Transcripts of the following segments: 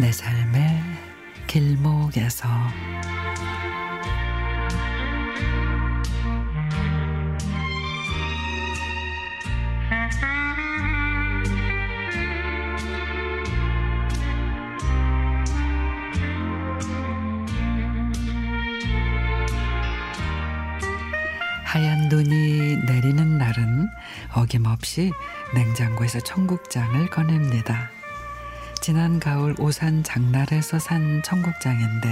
내 삶의 길목에서 하얀 눈이 내리는 날은 어김없이 냉장고에서 청국장을 꺼냅니다. 지난 가을 오산 장날에서 산 청국장인데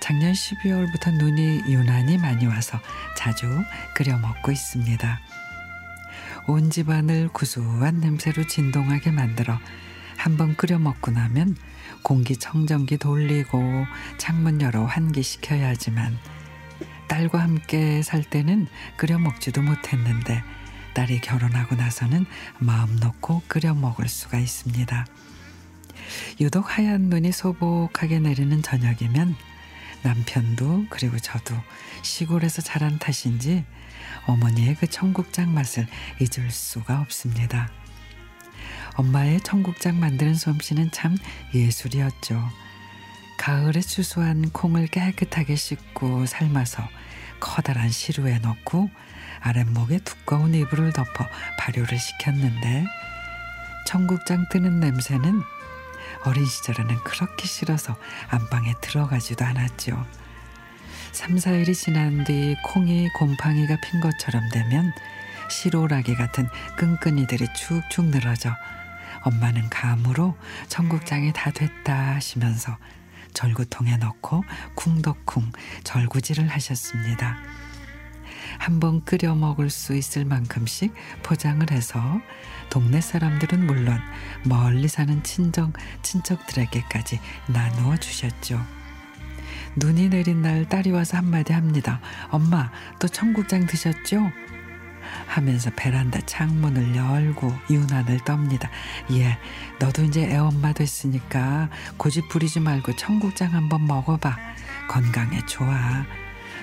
작년 12월부터 눈이 유난히 많이 와서 자주 끓여 먹고 있습니다. 온 집안을 구수한 냄새로 진동하게 만들어 한번 끓여 먹고 나면 공기청정기 돌리고 창문 열어 환기시켜야 하지만 딸과 함께 살 때는 끓여 먹지도 못했는데 딸이 결혼하고 나서는 마음 놓고 끓여 먹을 수가 있습니다. 유독 하얀 눈이 소복하게 내리는 저녁이면 남편도 그리고 저도 시골에서 자란 탓인지 어머니의 그 청국장 맛을 잊을 수가 없습니다. 엄마의 청국장 만드는 솜씨는 참 예술이었죠. 가을에 추수한 콩을 깨끗하게 씻고 삶아서 커다란 시루에 넣고 아랫목에 두꺼운 이불을 덮어 발효를 시켰는데 청국장 뜨는 냄새는 어린 시절에는 그렇게 싫어서 안방에 들어가지도 않았죠. 3, 4일이 지난 뒤 콩이 곰팡이가 핀 것처럼 되면 시로라기 같은 끈끈이들이 축축 늘어져 엄마는 감으로 청국장이 다 됐다 하시면서 절구통에 넣고 쿵덕쿵 절구질을 하셨습니다. 한 번 끓여 먹을 수 있을 만큼씩 포장을 해서 동네 사람들은 물론 멀리 사는 친정 친척들에게까지 나누어 주셨죠. 눈이 내린 날 딸이 와서 한마디 합니다. 엄마 또 청국장 드셨죠? 하면서 베란다 창문을 열고 유난을 떱니다. 예, 너도 이제 애엄마 됐으니까 고집 부리지 말고 청국장 한번 먹어봐. 건강에 좋아.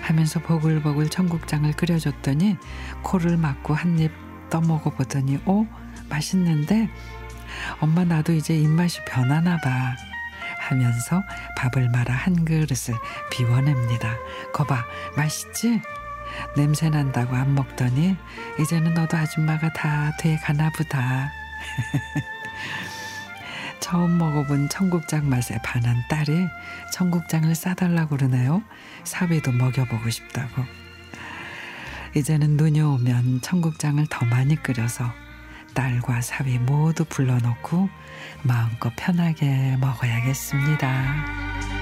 하면서 보글보글 청국장을 끓여줬더니 코를 막고 한 입 떠먹어 보더니 오 맛있는데 엄마 나도 이제 입맛이 변하나 봐 하면서 밥을 말아 한 그릇을 비워냅니다. 거봐 맛있지? 냄새 난다고 안 먹더니 이제는 너도 아줌마가 다 돼 가나 보다. 처음 먹어본 청국장 맛에 반한 딸이 청국장을 싸달라고 그러네요. 사위도 먹여보고 싶다고. 이제는 눈이 오면 청국장을 더 많이 끓여서 딸과 사위 모두 불러놓고 마음껏 편하게 먹어야겠습니다.